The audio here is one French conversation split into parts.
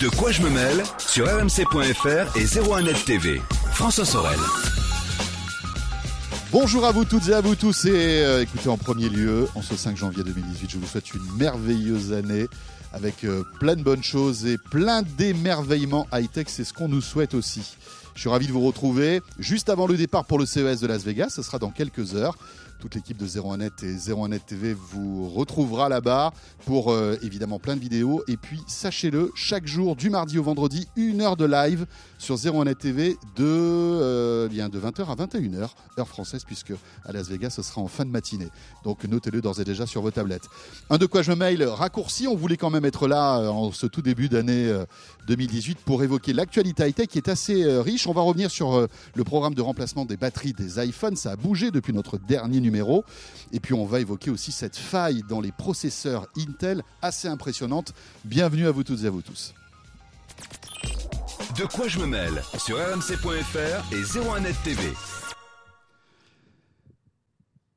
De quoi je me mêle sur rmc.fr et 01net TV. François Sorel. Bonjour à vous toutes et à vous tous et euh, écoutez en premier lieu, en ce 5 janvier 2018, je vous souhaite une merveilleuse année avec euh, plein de bonnes choses et plein d'émerveillements high-tech, c'est ce qu'on nous souhaite aussi. Je suis ravi de vous retrouver juste avant le départ pour le CES de Las Vegas, ce sera dans quelques heures. Toute l'équipe de 01net et 01net TV vous retrouvera là-bas pour euh, évidemment plein de vidéos. Et puis, sachez-le, chaque jour, du mardi au vendredi, une heure de live sur 01net TV de, euh, bien de 20h à 21h, heure française, puisque à Las Vegas, ce sera en fin de matinée. Donc, notez-le d'ores et déjà sur vos tablettes. Un de quoi je me mail raccourci. On voulait quand même être là euh, en ce tout début d'année 2018 pour évoquer l'actualité high-tech qui est assez riche. On va revenir sur le programme de remplacement des batteries des iPhones. Ça a bougé depuis notre dernier numéro numéro. Et puis on va évoquer aussi cette faille dans les processeurs Intel assez impressionnante. Bienvenue à vous toutes et à vous tous. De quoi je me mêle sur rmc.fr et 01net TV.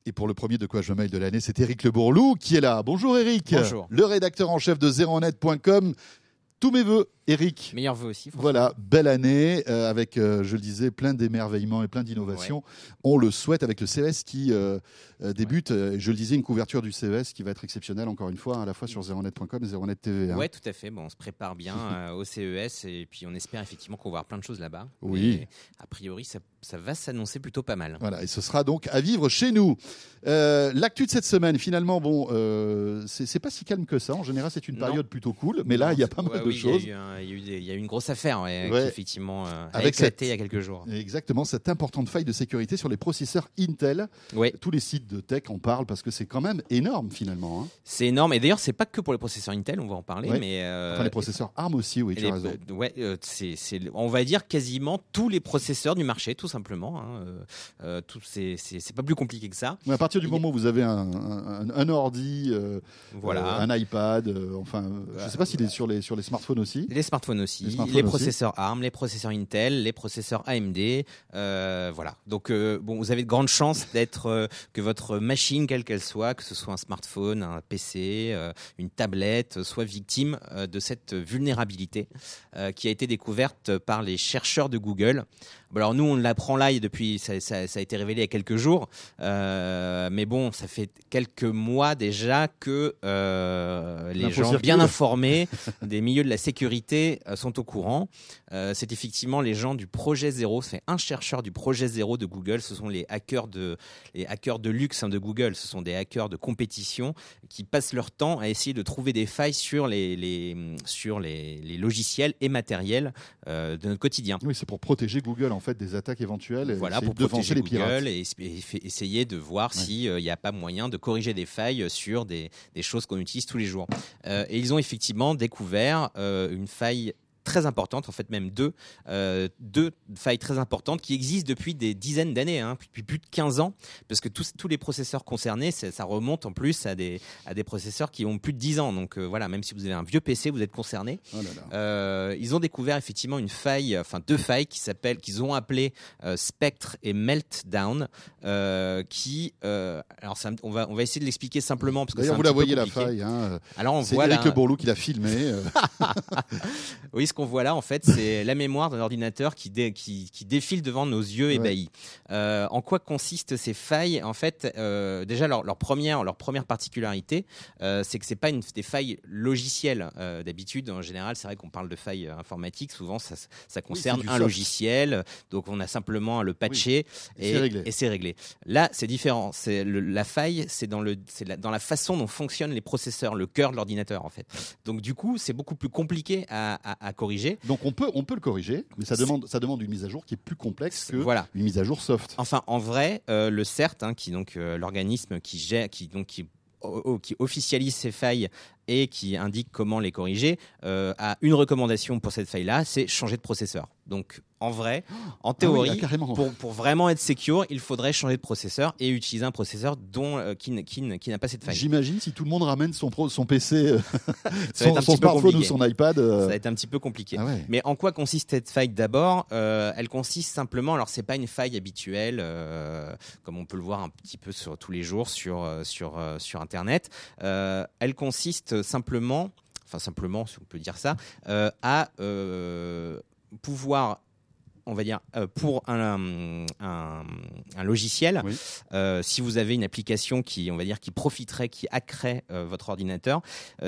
Et pour le premier de quoi je me mêle de l'année, c'est Eric Le Bourlou qui est là. Bonjour Eric. Bonjour. Le rédacteur en chef de 01net.com. Tous mes voeux, Eric. Meilleurs voeux aussi. Voilà, belle année euh, avec, euh, je le disais, plein d'émerveillements et plein d'innovations. On le souhaite avec le CES qui euh, débute. je le disais, une couverture du CES qui va être exceptionnelle encore une fois, à la fois sur zeronet.com et zeronet TV. Hein. Oui, tout à fait. Bon, on se prépare bien au CES et puis on espère effectivement qu'on va voir plein de choses là-bas. Oui. a priori, ça, ça va s'annoncer plutôt pas mal. Voilà, et ce sera donc à vivre chez nous. L'actu de cette semaine, finalement, bon, c'est pas si calme que ça. En général, c'est une période plutôt cool, mais là, il y a pas mal de Il y, a eu une grosse affaire, effectivement, euh, a éclaté il y a quelques jours. Exactement, cette importante faille de sécurité sur les processeurs Intel. Tous les sites de tech en parlent parce que c'est quand même énorme finalement. Hein. C'est énorme, et d'ailleurs, c'est pas que pour les processeurs Intel, on va en parler, mais euh, enfin, les processeurs ARM aussi, oui, tu as raison. Ouais, euh, on va dire quasiment tous les processeurs du marché, tout simplement. Hein, c'est, pas plus compliqué que ça. à partir du moment où vous avez un, un, ordi, voilà. un iPad, enfin, je sais pas s'il est sur les sur les smartphones aussi? Les smartphones aussi, les, processeurs ARM, les processeurs Intel, les processeurs AMD, euh, voilà. Donc euh, bon, vous avez de grandes chances d'être euh, que votre machine, quelle qu'elle soit, que ce soit un smartphone, un PC, une tablette, soit victime de cette vulnérabilité qui a été découverte par les chercheurs de Google alors nous, on l'apprend là et depuis, ça, a été révélé il y a quelques jours. Euh, mais bon, ça fait quelques mois déjà que euh, les gens bien informés des milieux de la sécurité euh, sont au courant. c'est effectivement les gens du projet zéro. C'est un chercheur du projet zéro de Google. Ce sont les hackers de les hackers de luxe hein, de Google. Ce sont des hackers de compétition qui passent leur temps à essayer de trouver des failles sur les, sur les, logiciels et matériels de notre quotidien. Oui, c'est pour protéger Google en fait des attaques éventuelles. Voilà pour protéger les Google et, essayer de voir s'il n'y a pas moyen de corriger des failles sur des, choses qu'on utilise tous les jours. Euh, et ils ont effectivement découvert euh, une faille très importantes, en fait même deux, euh, deux failles très importantes qui existent depuis des dizaines d'années, hein, depuis plus de 15 ans, parce que tous, tous les processeurs concernés, ça remonte en plus à des, à des processeurs qui ont plus de 10 ans. Donc euh, voilà, même si vous avez un vieux PC, vous êtes concerné. Oh euh, ils ont découvert effectivement une faille, enfin deux failles qui s'appellent, qu'ils ont appelées Spectre et Meltdown, qui, alors on va, on va essayer de l'expliquer simplement parce que D'ailleurs, vous la voyez la faille. Hein, alors on voit Eric Le Bourlou qui l'a filmé. oui, qu'on voit là, en fait, c'est la mémoire d'un ordinateur qui, qui, défile devant nos yeux ébahis. Euh, en quoi consistent ces failles? En fait, euh, déjà, leur, première, leur première particularité, euh, c'est que c'est pas une, des failles logicielles. D'habitude, en général, c'est vrai qu'on parle de failles informatiques. Souvent, ça, ça concerne un logiciel. Donc, on a simplement à le patcher et c'est réglé. Là, c'est différent. C'est la faille, c'est dans, le, la, dans la façon dont fonctionnent les processeurs, le cœur de l'ordinateur, en fait. Donc, du coup, c'est beaucoup plus compliqué à, à, à corriger. Donc on peut, on peut le corriger, mais ça demande, ça demande une mise à jour qui est plus complexe que voilà. une mise à jour soft. Enfin, en vrai, euh, le CERT, hein, qui donc euh, l'organisme qui gère, qui donc qui qui officialise ces failles et qui indique comment les corriger, euh, a une recommandation pour cette faille-là, c'est changer de processeur. Donc en vrai, en ah théorie, pour, vraiment être secure, il faudrait changer de processeur et utiliser un processeur dont, euh, qui, n'a pas cette faille. J'imagine si tout le monde ramène son, son PC, euh, son, smartphone ou son iPad. Ça va être un petit peu compliqué. Ah Mais en quoi consiste cette faille d'abord Elle consiste simplement, alors c'est pas une faille habituelle, comme on peut le voir un petit peu sur, tous les jours sur, sur, sur Internet. elle consiste simplement enfin simplement, si on peut dire ça, à pouvoir on va dire, euh, pour un, un, logiciel, euh, si vous avez une application qui, on va dire, qui profiterait, qui hackerait euh, votre ordinateur,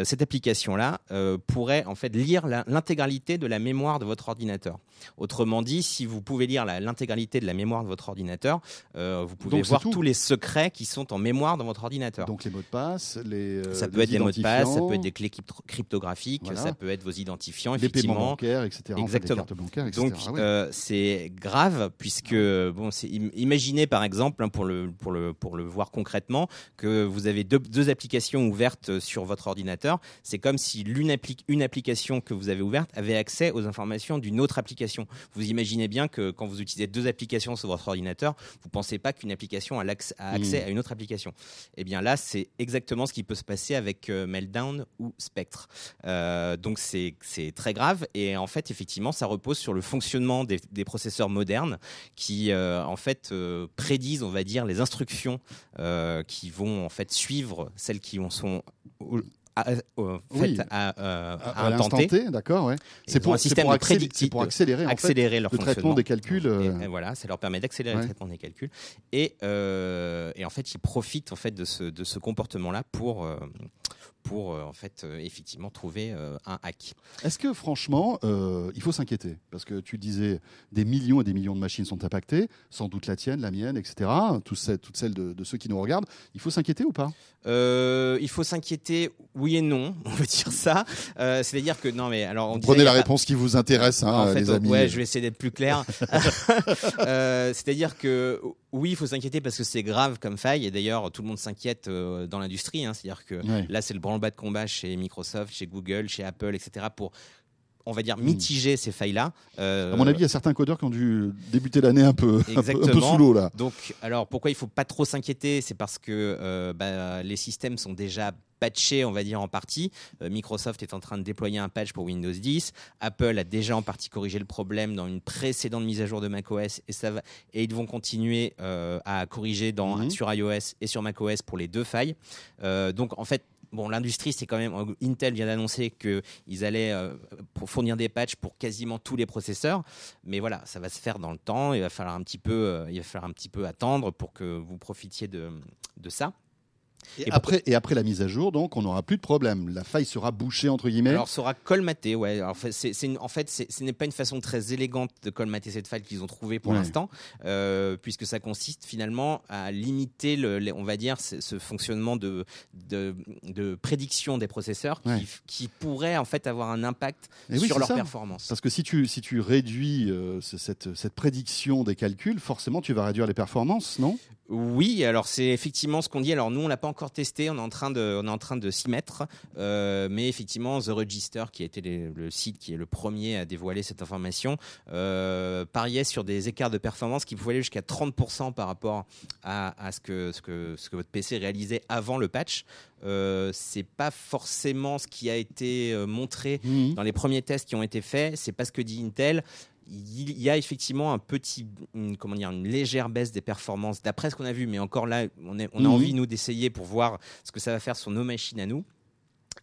cette application-là pourrait en fait lire l'intégralité de la mémoire de votre ordinateur. Autrement dit, si vous pouvez lire l'intégralité de la mémoire de votre ordinateur, vous pouvez voir tous les secrets qui sont en mémoire dans votre ordinateur. Donc les mots de passe, les ça peut être des mots de passe, ça peut être des clés cryptographiques, ça peut être vos identifiants, les effectivement, paiements bancaires, etc. Exactement. Bancaires, etc. Donc ah c'est grave puisque bon, imaginez par exemple hein, pour le pour le pour le voir concrètement que vous avez deux, deux applications ouvertes sur votre ordinateur. C'est comme si l'une une application que vous avez ouverte avait accès aux informations d'une autre application. Vous imaginez bien que quand vous utilisez deux applications sur votre ordinateur, vous pensez pas qu'une application a, accès mmh. à une autre application. Et eh bien là, c'est exactement ce qui peut se passer avec euh, Meltdown ou Spectre. Euh, donc c'est très grave et en fait effectivement ça repose sur le fonctionnement des, des processus modernes qui euh, en fait euh, prédisent, on va dire, les instructions euh, qui vont en fait suivre celles qui sont faites à, T. d'accord, ouais. C'est pour un système accélérer, pour accélérer, accélérer le traitement des calculs. Et, voilà, ça leur permet d'accélérer le traitement des calculs. Et, et, en fait, ils profitent en fait de ce, de ce comportement-là pour pour euh, en fait euh, effectivement trouver euh, un hack. Est-ce que franchement, il faut s'inquiéter? Parce que tu disais des millions et des millions de machines sont impactées, sans doute la tienne, la mienne, etc. toutes celles de, ceux qui nous regardent. Il faut s'inquiéter ou pas? Il faut s'inquiéter, oui et non, on veut dire ça. C'est-à-dire que non, mais alors on prenez la réponse qui vous intéresse, hein, en fait, les amis. Ouais, je vais essayer d'être plus clair. C'est-à-dire que oui, il faut s'inquiéter parce que c'est grave comme faille. Et d'ailleurs, tout le monde s'inquiète dans l'industrie. Hein. C'est-à-dire que là, c'est le branle bas de combat chez Microsoft, chez Google, chez Apple, etc. pour on va dire, mitiger ces failles-là. Euh, à mon avis, il y a certains codeurs qui ont dû débuter l'année un peu, un peu, sous l'eau. là. Donc, alors, pourquoi il ne faut pas trop s'inquiéter? C'est parce que euh, bah, les systèmes sont déjà patchés, on va dire, en partie. Euh, Microsoft est en train de déployer un patch pour Windows 10. Apple a déjà en partie corrigé le problème dans une précédente mise à jour de macOS et, ça va, et ils vont continuer à corriger dans, mhm. sur iOS et sur macOS pour les deux failles. donc, en fait, bon, l'industrie, c'est quand même. Intel vient d'annoncer qu'ils allaient euh, fournir des patchs pour quasiment tous les processeurs, mais voilà, ça va se faire dans le temps. Il va falloir un petit peu, euh, il va falloir un petit peu attendre pour que vous profitiez de, de ça. Et, après, et après la mise à jour, donc, on n'aura plus de problème. La faille sera bouchée, entre guillemets. Alors, sera colmatée, ouais. Alors, c'est, en fait, ce n'est pas une façon très élégante de colmater cette faille qu'ils ont trouvée pour l'instant, euh, puisque ça consiste finalement à limiter, le, on va dire, ce, fonctionnement de, de, prédiction des processeurs qui, pourrait en fait avoir un impact sur leur performance. Parce que si tu, si tu réduis euh, cette, cette prédiction des calculs, forcément, tu vas réduire les performances, non? Oui, alors c'est effectivement ce qu'on dit. Alors nous, on l'a pas encore testé, on est en train de, on est en train de s'y mettre, euh, mais effectivement, The Register, qui a été le site qui est le premier à dévoiler cette information, euh, pariait sur des écarts de performance qui pouvaient aller jusqu'à 30% par rapport à, ce que ce que ce que votre PC réalisait avant le patch. Euh, c'est pas forcément ce qui a été euh, montré mmh. dans les premiers tests qui ont été faits. C'est pas ce que dit Intel il y a effectivement un petit, une, comment dire, une légère baisse des performances d'après ce qu'on a vu, mais encore là, on, on a mhm. envie nous d'essayer pour voir ce que ça va faire sur nos machines à nous.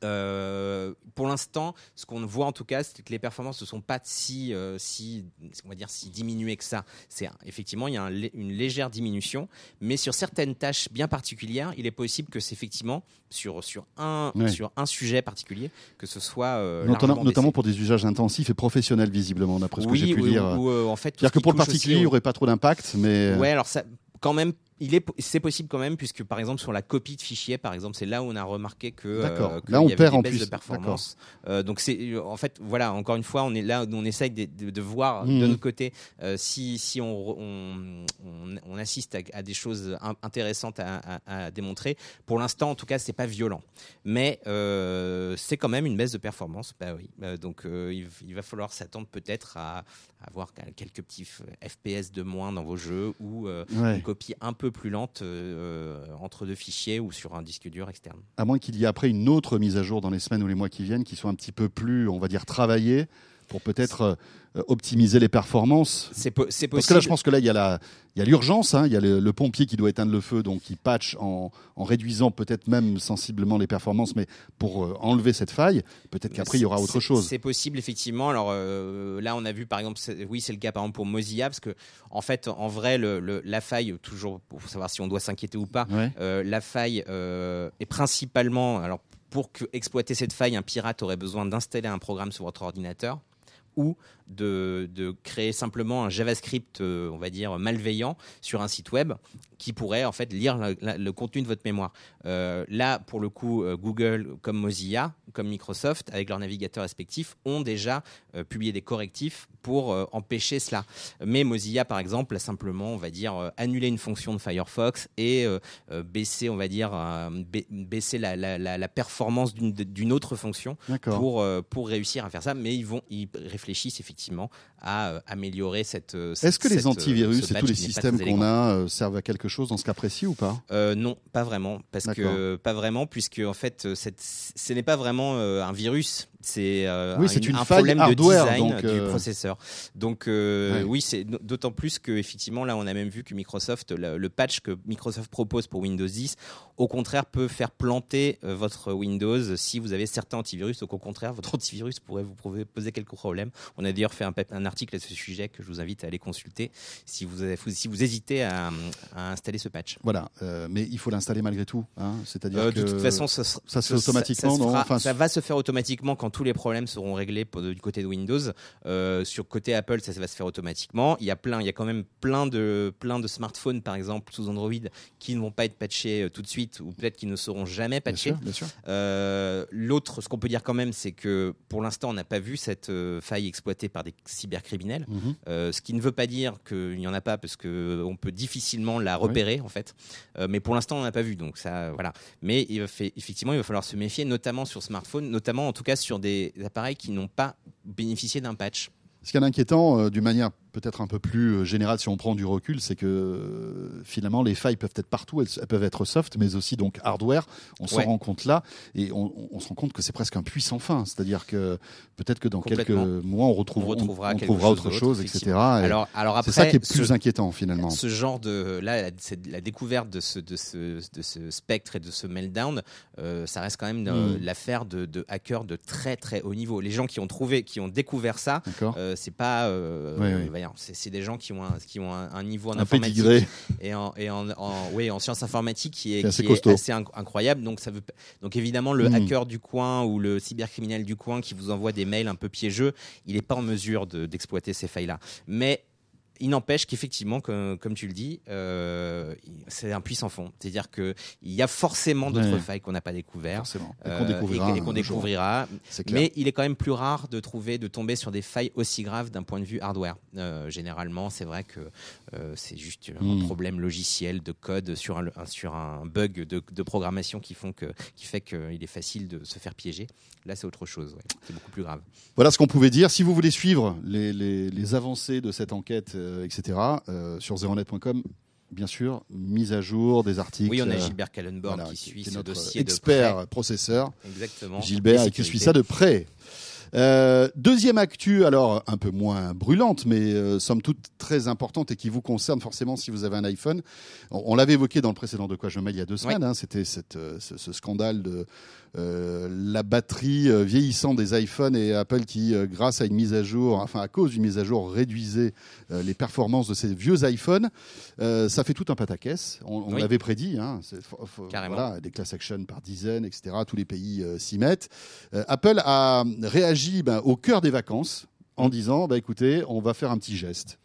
Euh, pour l'instant, ce qu'on voit en tout cas, c'est que les performances ne sont pas si, euh, si, on va dire, si diminuées que ça. C'est effectivement, il y a une légère diminution, mais sur certaines tâches bien particulières, il est possible que c'est effectivement sur sur un sur un sujet particulier que ce soit euh, notamment, pour des usages intensifs et professionnels visiblement, d'après ce que j'ai pu lire. en fait, c'est-à-dire que pour le particulier, il n'y aurait pas trop d'impact, mais ouais, alors ça quand même il est, c'est possible quand même, puisque par exemple sur la copie de fichiers, par exemple, c'est là où on a remarqué que, euh, là on perd en plus de performance. Euh, donc c'est, en fait, voilà, encore une fois, on est là, on essaye de, de, voir mmh. de notre côté euh, si, si on, on, on, assiste à, des choses intéressantes à, à, démontrer. Pour l'instant, en tout cas, c'est pas violent, mais c'est quand même une baisse de performance. Bah oui, donc il, il, va falloir s'attendre peut-être à, avoir quelques petits FPS de moins dans vos jeux ou une copie un peu plus lente euh, entre deux fichiers ou sur un disque dur externe. À moins qu'il y ait après une autre mise à jour dans les semaines ou les mois qui viennent qui soit un petit peu plus, on va dire, travaillée pour peut-être optimiser les performances. C'est possible. Parce que là, je pense que là, il y a la, il y a l'urgence, hein, il y a le, pompier qui doit éteindre le feu, donc il patch en, réduisant peut-être même sensiblement les performances, mais pour euh, enlever cette faille, peut-être qu'après il y aura autre chose. C'est possible effectivement. Alors euh, là, on a vu par exemple, oui, c'est le cas par exemple pour Mozilla, parce que en fait, en vrai, le, la faille, toujours pour savoir si on doit s'inquiéter ou pas, euh, la faille est principalement, alors pour exploiter cette faille, un pirate aurait besoin d'installer un programme sur votre ordinateur ou de, créer simplement un JavaScript, euh, on va dire, malveillant sur un site web qui pourrait en fait lire le contenu de votre mémoire. Euh, là, pour le coup, euh, Google, comme Mozilla, comme Microsoft, avec leurs navigateurs respectifs, ont déjà publié des correctifs pour empêcher cela. Mais Mozilla, par exemple, a simplement, on va dire, annulé une fonction de Firefox et baissé, on va dire, baisser la, la performance d'une autre fonction pour, pour réussir à faire ça. Mais ils vont, ils réfléchissent effectivement à euh, améliorer cette. Euh, Est-ce que les antivirus et tous les systèmes qu'on a euh, servent à quelque chose dans ce cas précis ou pas? Non, pas vraiment, parce que pas vraiment, puisque en fait, cette, ce n'est pas vraiment un virus c'est euh, oui, une, un problème de design du euh, processeur. Donc euh, oui, c'est d'autant plus que effectivement là, on a même vu que Microsoft, le, patch que Microsoft propose pour Windows 10, au contraire peut faire planter votre Windows si vous avez certains antivirus. Donc au contraire, votre antivirus pourrait vous poser quelques problèmes. On a d'ailleurs fait un, un, article à ce sujet que je vous invite à aller consulter si vous si vous hésitez à, installer ce patch. Voilà, mais il faut l'installer malgré tout. Hein C'est-à-dire que de toute façon, ça, ça se fait automatiquement. Ça, non? enfin, ça va se faire automatiquement quand tous les problèmes seront réglés du côté de Windows. Euh, sur côté Apple, ça, va se faire automatiquement. Il y a plein, il y a quand même plein de, plein de smartphones, par exemple, sous Android, qui ne vont pas être patchés euh, tout de suite, ou peut-être qui ne seront jamais patchés. Euh, l'autre, ce qu'on peut dire quand même, c'est que pour l'instant, on n'a pas vu cette faille exploitée par des cybercriminels. Mhm. ce qui ne veut pas dire qu'il n'y en a pas, parce qu'on peut difficilement la repérer, en fait. mais pour l'instant, on n'a pas vu. Donc ça, voilà. Mais il fait, effectivement, il va falloir se méfier, notamment sur smartphone, notamment en tout cas sur des appareils qui n'ont pas bénéficié d'un patch. Ce qui est inquiétant, euh, d'une manière peut-être un peu plus euh, général si on prend du recul, c'est que euh, finalement les failles peuvent être partout, elles, peuvent être soft, mais aussi donc hardware. On s'en rend compte là et on, se rend compte que c'est presque un puissant fin. C'est-à-dire que peut-être que dans quelques mois on, retrouve, on retrouvera, trouvera autre chose, etc. alors, alors après, c'est ça qui est plus inquiétant finalement. Ce genre de là, la, découverte de ce, de, ce, de ce spectre et de ce meltdown, euh, ça reste quand même hmm. l'affaire de, de, hackers de très très haut niveau. Les gens qui ont trouvé, qui ont découvert ça, c'est pas c'est des gens qui ont un, qui ont un, niveau en informatique et en, et en, oui, en sciences informatiques qui est, assez, incroyable. Donc, ça veut, donc évidemment, le hmm. hacker du coin ou le cybercriminel du coin qui vous envoie des mails un peu piégeux, il n'est pas en mesure d'exploiter ces failles-là. Mais il n'empêche qu'effectivement, comme, tu le dis, euh, c'est un puits sans fond. C'est-à-dire qu'il y a forcément d'autres failles qu'on n'a pas découvertes et qu'on découvrira. Euh, découvrira mais il est quand même plus rare de trouver, de tomber sur des failles aussi graves d'un point de vue hardware. Euh, généralement, c'est vrai que c'est juste un hmm. problème logiciel de code sur un, sur un bug de, programmation qui, font que, qui fait qu'il est facile de se faire piéger. Là, c'est autre chose. C'est beaucoup plus grave. Voilà ce qu'on pouvait dire. Si vous voulez suivre les, les avancées de cette enquête euh, etc. Euh, sur zeronet.com, bien sûr, mise à jour des articles. Oui, on a euh, Gilbert Kallenborn qui, suit ce dossier expert processeur. Exactement. Gilbert qui suit ça de près. deuxième actu, alors un peu moins brûlante, mais somme toute très importante et qui vous concerne forcément si vous avez un iPhone. On, l'avait évoqué dans le précédent de quoi je mêle il y a deux semaines. Hein, C'était ce, ce, scandale de euh, la batterie euh, vieillissante des iPhones et Apple qui, euh, grâce à une mise à jour, enfin à cause d'une mise à jour, réduisait les performances de ces vieux iPhones. ça fait tout un pataquès. On, on l'avait prédit. Hein, voilà, des class actions par dizaines, etc. Tous les pays s'y mettent. Apple a réagi ben, au cœur des vacances en disant bah, écoutez, on va faire un petit geste.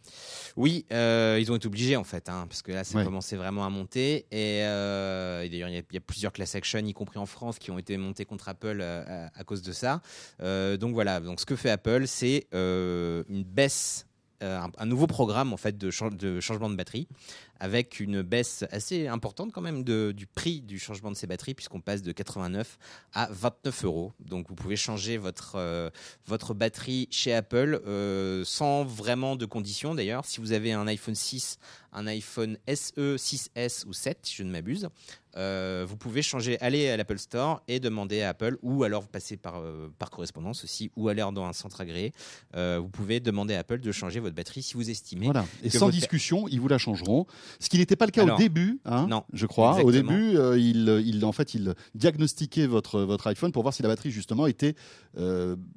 Oui, euh, ils ont été obligés en fait, hein, parce que là, ça commençait vraiment à monter. Et, euh, d'ailleurs, il y, a plusieurs class actions, y compris en France, qui ont été montées contre Apple euh, à, cause de ça. donc voilà, donc ce que fait Apple, c'est une baisse un, nouveau programme en fait de, de, changement de batterie avec une baisse assez importante quand même de, du prix du changement de ces batteries, puisqu'on passe de 89 à 29 euros. Donc vous pouvez changer votre, euh, votre batterie chez Apple euh, sans vraiment de conditions d'ailleurs. Si vous avez un iPhone 6, un iPhone SE, 6S ou 7, si je ne m'abuse, euh, vous pouvez changer, aller à l'Apple Store et demander à Apple, ou alors vous passez par, euh, par correspondance aussi, ou aller dans un centre agréé. Euh, vous pouvez demander à Apple de changer votre batterie si vous estimez. Voilà. Et sans discussion, ils vous la changeront. Ce qui n'était pas le cas au début, hein, non, je crois. Au début, il, il, en fait, il diagnostiquait votre, votre iPhone pour voir si la batterie justement était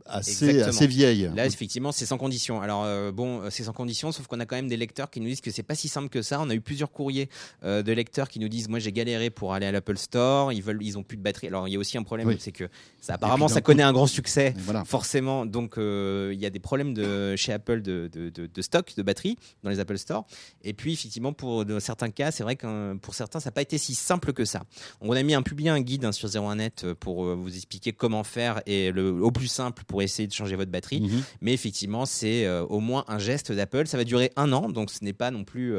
assez, assez vieille. Là, effectivement, c'est sans condition. Alors bon, c'est sans condition, sauf qu'on a quand même des lecteurs qui nous disent que c'est pas si simple que ça. On a eu plusieurs courriers de lecteurs qui nous disent, moi j'ai galéré pour aller à l'Apple Store. Ils veulent, ils ont plus de batterie. Alors il y a aussi un problème, c'est que ça apparemment ça connaît un grand succès, forcément. Donc euh, il y a des problèmes de chez Apple de, de, de, stock de batterie dans les Apple Store. Et puis effectivement pour certains cas, c'est vrai que pour certains ça n'a pas été si simple que ça. On a mis un publié un guide hein, sur 01net pour euh, vous expliquer comment faire et le au plus simple pour essayer de changer votre batterie. Mhm. Mais effectivement c'est euh, au moins un geste d'Apple. Ça va durer un an, donc ce n'est pas non plus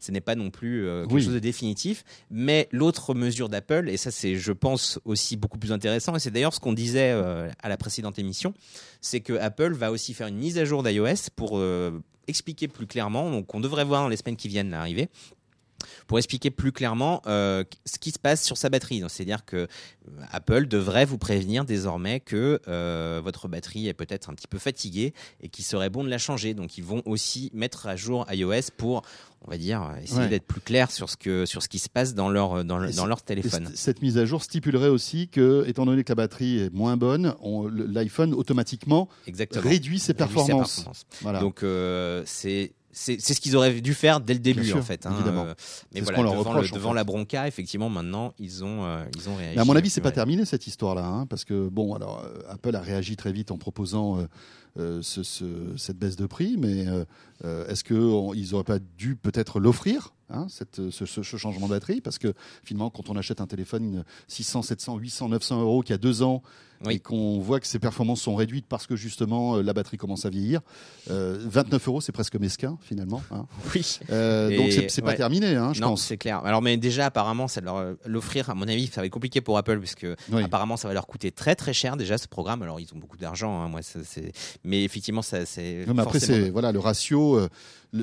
ce n'est pas non plus quelque chose de définitif. Mais l'autre autre mesure d'Apple, et ça c'est, je pense, aussi beaucoup plus intéressant, et c'est d'ailleurs ce qu'on disait euh, à la précédente émission, c'est que Apple va aussi faire une mise à jour d'iOS pour expliquer plus clairement, donc on devrait voir dans les semaines qui viennent arriver, pour expliquer plus clairement euh, ce qui se passe sur sa batterie. C'est-à-dire que Apple devrait vous prévenir désormais que votre batterie est peut-être un petit peu fatiguée et qu'il serait bon de la changer. Donc ils vont aussi mettre à jour iOS pour on va dire, essayer d'être plus clair sur ce, que, sur ce qui se passe dans leur, dans, leur téléphone. Cette mise à jour stipulerait aussi que, étant donné que la batterie est moins bonne, l'iPhone automatiquement réduit ses performances. Donc euh, c'est c'est ce qu'ils auraient dû faire dès le début en fait. Hein. Euh, mais voilà, devant, devant la bronca, effectivement, maintenant ils ont euh, ils ont réagi. à mon avis, c'est pas terminé cette histoire-là, hein, parce que bon, alors Apple a réagi très vite en proposant euh, ce, cette baisse de prix, mais euh, euh, est-ce qu'ils n'auraient pas dû peut-être l'offrir hein, cette, ce, ce, changement de batterie? Parce que finalement, quand on achète un téléphone 600, 700, 800, 900 euros qui a deux ans et qu'on voit que ses performances sont réduites parce que justement la batterie commence à vieillir, 29 euros c'est presque mesquin finalement. Hein. Oui. donc c'est pas terminé, hein, je non, pense. c'est clair. Alors mais déjà apparemment, ça leur l'offrir à mon avis, ça va être compliqué pour Apple puisque apparemment ça va leur coûter très très cher déjà ce programme. Alors ils ont beaucoup d'argent, hein, moi c'est mais effectivement, ça, c'est. après, c'est voilà le ratio, euh,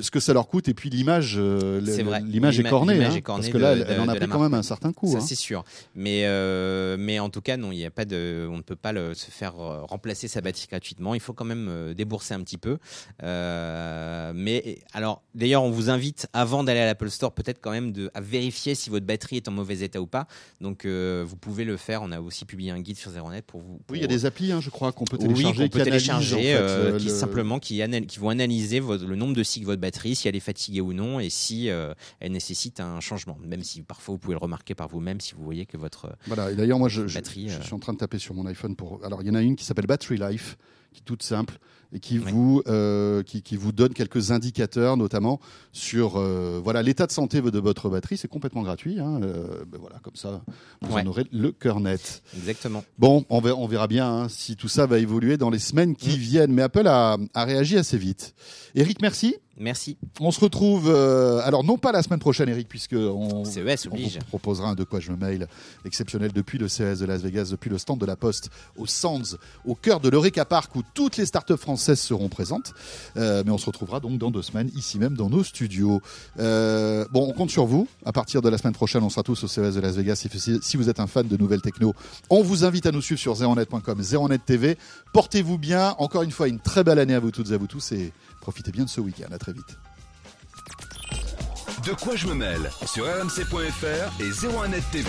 ce que ça leur coûte, et puis l'image, euh, l'image est cornée, hein, parce que là, elle, en a pris quand même un certain coût. Ça, hein. c'est sûr. Mais euh, mais en tout cas, non, il y a pas de, on peut pas le, se faire remplacer sa batterie gratuitement. Il faut quand même débourser un petit peu. mais alors, d'ailleurs, on vous invite avant d'aller à l'Apple Store, peut-être quand même de à vérifier si votre batterie est en mauvais état ou pas. Donc, vous pouvez le faire. On a aussi publié un guide sur Zeronet pour vous. Oui, il y a des applis, hein, je crois, qu'on peut télécharger. Oui, peut télécharger, euh, qui simplement qui, qui vont analyser le nombre de cycles de votre batterie, si elle est fatiguée ou non, et si euh, elle nécessite un changement. Même si parfois vous pouvez le remarquer par vous-même si vous voyez que votre voilà. Et d'ailleurs, moi, je, batterie, je, je, euh, suis en train de taper sur mon iPhone Alors, il y en a une qui s'appelle Battery Life, qui est toute simple et qui vous euh, qui, qui, vous donne quelques indicateurs, notamment sur euh, voilà l'état de santé de votre batterie. C'est complètement gratuit. Hein, euh, ben voilà, comme ça, vous en aurez le cœur net. Exactement. Bon, on verra, on verra bien hein, si tout ça va évoluer dans les semaines qui mm. viennent. Mais Apple a, a réagi assez vite. Eric, merci. Merci. On se retrouve, euh, alors non pas la semaine prochaine, Eric, puisque on, CES on proposera un de quoi je me mail exceptionnel depuis le CES de Las Vegas, depuis le stand de la Poste au Sands, au cœur de l'Eureka Park où toutes les startups françaises seront présentes. Euh, mais on se retrouvera donc dans deux semaines ici même dans nos studios. Euh, bon, on compte sur vous. À partir de la semaine prochaine, on sera tous au CES de Las Vegas. Si, vous êtes un fan de nouvelles techno, on vous invite à nous suivre sur zeronet.com, zeronet TV. Portez-vous bien. Encore une fois, une très belle année à vous toutes et à vous tous et profitez bien de ce week-end. À très vite. De quoi je me mêle? Sur rmc.fr et 01net TV.